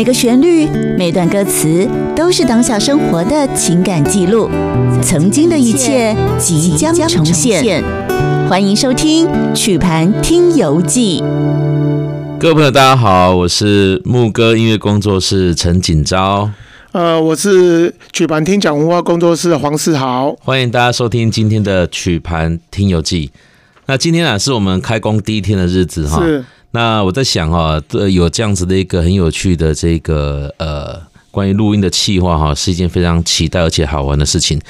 每个旋律、每段歌词都是当下生活的情感记录，曾经的一切即将重现。欢迎收听《曲盘听游记》。各位朋友，大家好，我是牧歌音乐工作室陈锦昭。呃，我是曲盘听讲文化工作室的黄世豪。欢迎大家收听今天的《曲盘听游记》。那今天啊，是我们开工第一天的日子哈。是。那我在想哈，有这样子的一个很有趣的这个呃，关于录音的企划哈，是一件非常期待而且好玩的事情。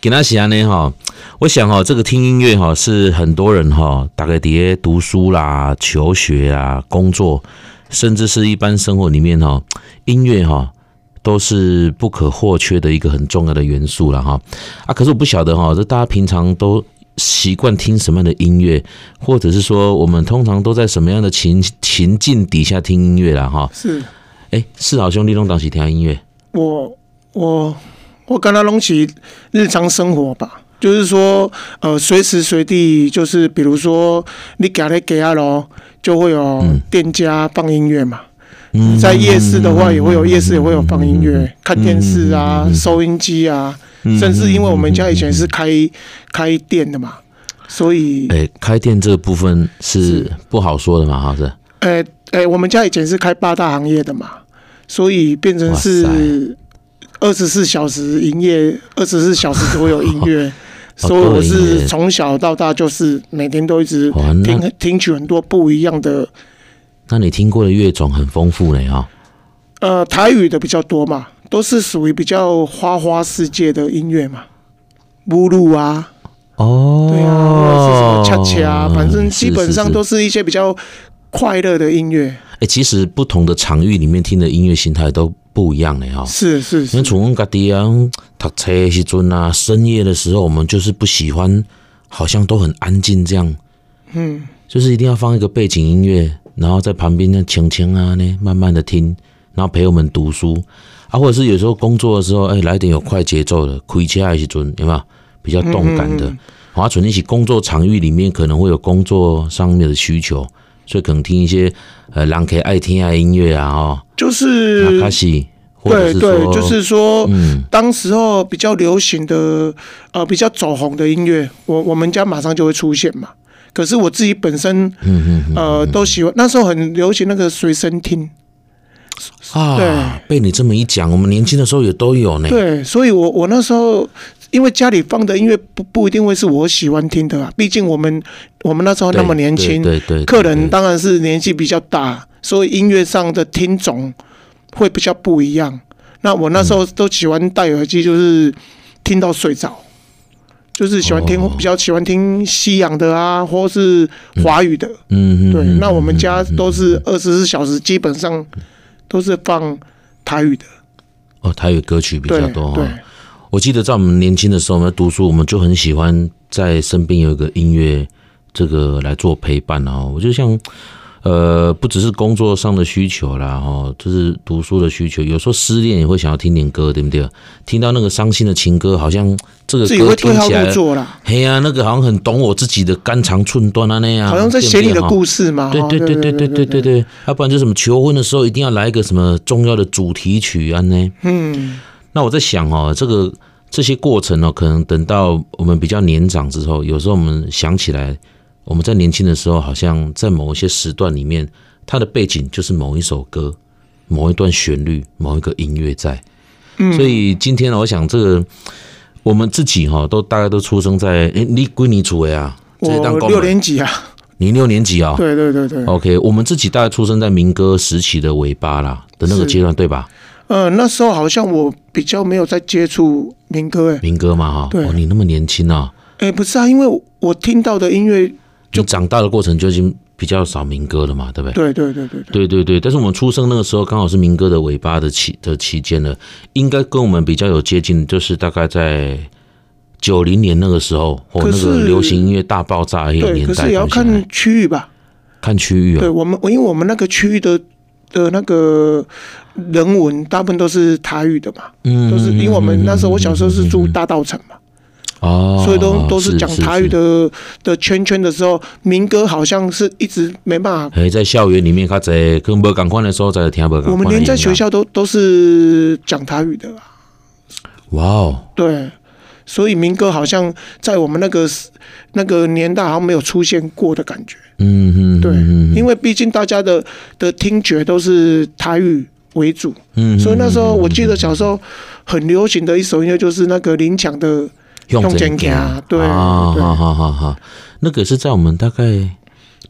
给大家呢哈，我想哈，这个听音乐哈，是很多人哈，大概底下读书啦、求学啊、工作，甚至是一般生活里面哈，音乐哈，都是不可或缺的一个很重要的元素了哈。啊，可是我不晓得哈，这大家平常都。习惯听什么样的音乐，或者是说我们通常都在什么样的情情境底下听音乐啦？哈，是，哎，世豪兄弟弄当时听音乐，我我我跟他弄起日常生活吧，就是说，呃，随时随地，就是比如说你给他给他喽，就会有店家放音乐嘛。嗯，在夜市的话，也会有夜市也会有放音乐，嗯，看电视啊，嗯，收音机啊。甚至因为我们家以前是开开店的嘛，所以哎，开店这个部分是不好说的嘛，哈是。哎哎，我们家以前是开八大行业的嘛，所以变成是二十四小时营业，二十四小时都会有音乐。所以我是从小到大就是每天都一直听听取很多不一样的。那你听过的乐种很丰富嘞哈。呃，台语的比较多嘛。都是属于比较花花世界的音乐嘛，目录啊，哦，对啊，或者是什么恰恰，反正基本上都是一些比较快乐的音乐。哎、欸，其实不同的场域里面听的音乐形态都不一样的哈。是是是，因为从我们家里啊，读车的时阵啊，深夜的时候，我们就是不喜欢，好像都很安静这样。嗯，就是一定要放一个背景音乐，然后在旁边那，轻轻啊，呢，慢慢的听，然后陪我们读书。啊，或者是有时候工作的时候，哎、欸，来点有快节奏的，开车还是准，有没有比较动感的？华纯一起工作场域里面可能会有工作上面的需求，所以可能听一些呃，人可以爱听爱音乐啊，哈，就是卡西，对对，就是说，嗯，当时候比较流行的呃，比较走红的音乐，我我们家马上就会出现嘛。可是我自己本身，嗯嗯呃，都喜欢那时候很流行那个随身听。啊，被你这么一讲，我们年轻的时候也都有呢。对，所以我我那时候因为家里放的音乐不不一定会是我喜欢听的啊，毕竟我们我们那时候那么年轻，对对，客人当然是年纪比较大，所以音乐上的听种会比较不一样。那我那时候都喜欢戴耳机，就是听到睡着，就是喜欢听比较喜欢听西洋的啊，或是华语的。嗯嗯，对。那我们家都是二十四小时，基本上。都是放台语的哦，台语歌曲比较多。哈，我记得在我们年轻的时候，我们读书，我们就很喜欢在身边有一个音乐，这个来做陪伴啊。我就像。呃，不只是工作上的需求啦，哈，就是读书的需求。有时候失恋也会想要听点歌，对不对？听到那个伤心的情歌，好像这个歌听起来，嘿呀、啊，那个好像很懂我自己的肝肠寸断啊，那样，好像在写你的故事嘛。对对对对对对对对，要不然就什么求婚的时候一定要来一个什么重要的主题曲啊，呢？嗯，那我在想哦，这个这些过程哦，可能等到我们比较年长之后，有时候我们想起来。我们在年轻的时候，好像在某一些时段里面，它的背景就是某一首歌、某一段旋律、某一个音乐在。嗯，所以今天，我想这个我们自己哈，都大概都出生在诶，你归你组啊，我六年级啊，你六年级啊？对对对对。OK，我们自己大概出生在民歌时期的尾巴啦的那个阶段，对吧？呃，那时候好像我比较没有在接触民歌诶，民歌嘛哈。对，哦，你那么年轻啊？哎，不是啊，因为我听到的音乐。就长大的过程就已经比较少民歌了嘛，对不对？对对对对对对对。但是我们出生那个时候刚好是民歌的尾巴的期的期间了，应该跟我们比较有接近，就是大概在九零年那个时候，或那个流行音乐大爆炸那个年代。可是也要看区域吧？看区域啊。对我们，因为我们那个区域的的那个人文大部分都是台语的嘛，嗯，都是因为我们那时候我小时候是住大道城嘛。哦，所以都都是讲台语的的圈圈的时候，民歌好像是一直没办法。哎，在校园里面，他在跟不赶快的时候，在听不。我们连在学校都都是讲台语的啦。哇哦，对，所以民歌好像在我们那个那个年代好像没有出现过的感觉。嗯嗯，对，因为毕竟大家的的听觉都是台语为主。嗯，所以那时候我记得小时候很流行的一首音乐就是那个林强的。用真家，对啊，好好好好，那个是在我们大概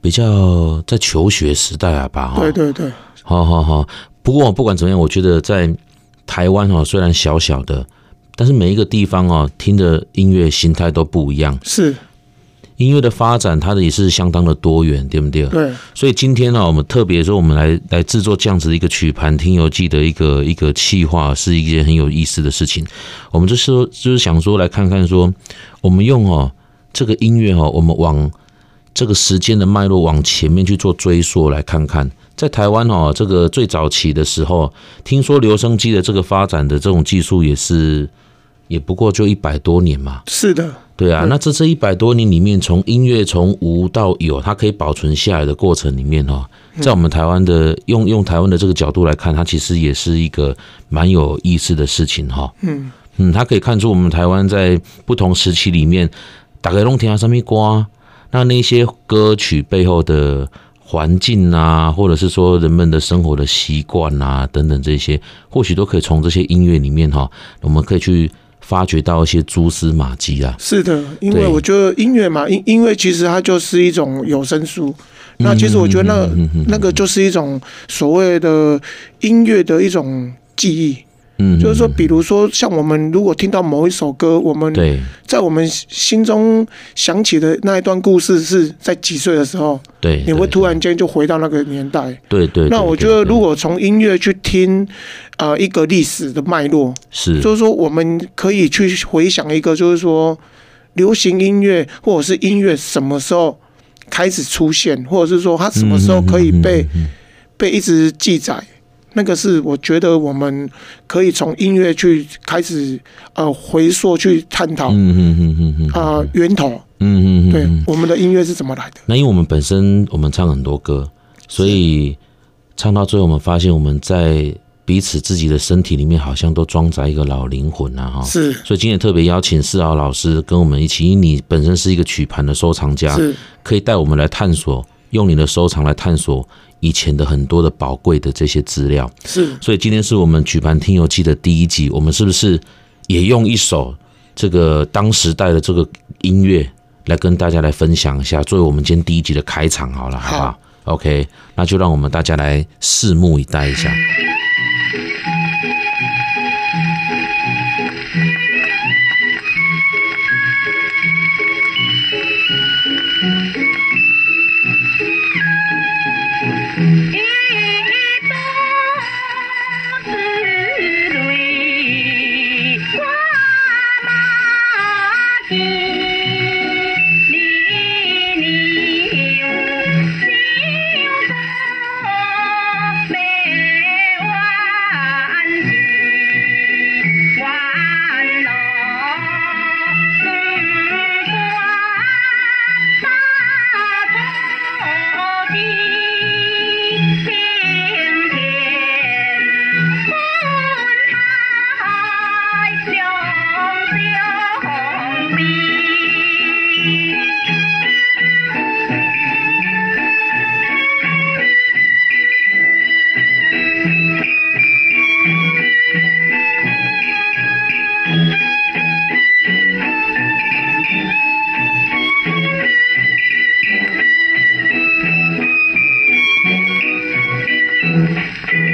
比较在求学时代啊吧，对对对，好好好。不过不管怎么样，我觉得在台湾哦，虽然小小的，但是每一个地方哦，听的音乐形态都不一样，是。音乐的发展，它的也是相当的多元，对不对？对。所以今天呢，我们特别说，我们来来制作这样子的一个曲盘听游记的一个一个企划，是一件很有意思的事情。我们就是说，就是想说，来看看说，我们用哦这个音乐哦，我们往这个时间的脉络往前面去做追溯，来看看在台湾哦这个最早期的时候，听说留声机的这个发展的这种技术也是，也不过就一百多年嘛。是的。对啊，那这这一百多年里面，从音乐从无到有，它可以保存下来的过程里面哈，在我们台湾的用用台湾的这个角度来看，它其实也是一个蛮有意思的事情哈。嗯嗯，它可以看出我们台湾在不同时期里面，大概拢听什么瓜，那那些歌曲背后的环境啊，或者是说人们的生活的习惯啊等等这些，或许都可以从这些音乐里面哈，我们可以去。发掘到一些蛛丝马迹啊！是的，因为我觉得音乐嘛，因因为其实它就是一种有声书。那其实我觉得那那个就是一种所谓的音乐的一种记忆。嗯，就是说，比如说，像我们如果听到某一首歌，我们在我们心中想起的那一段故事是在几岁的时候，对，你会突然间就回到那个年代。对对。那我觉得，如果从音乐去听，呃，一个历史的脉络，是，就是说，我们可以去回想一个，就是说，流行音乐或者是音乐什么时候开始出现，或者是说它什么时候可以被被一直记载。那个是我觉得我们可以从音乐去开始呃回溯去探讨，嗯嗯嗯嗯嗯啊源头，嗯嗯对，我们的音乐是怎么来的？那因为我们本身我们唱很多歌，所以唱到最后我们发现我们在彼此自己的身体里面好像都装载一个老灵魂啊哈，是，所以今天特别邀请世豪老师跟我们一起，因为你本身是一个曲盘的收藏家，是，可以带我们来探索，用你的收藏来探索。以前的很多的宝贵的这些资料是，所以今天是我们举盘听游记的第一集，我们是不是也用一首这个当时代的这个音乐来跟大家来分享一下，作为我们今天第一集的开场好了，好不好？OK，那就让我们大家来拭目以待一下。Thank you.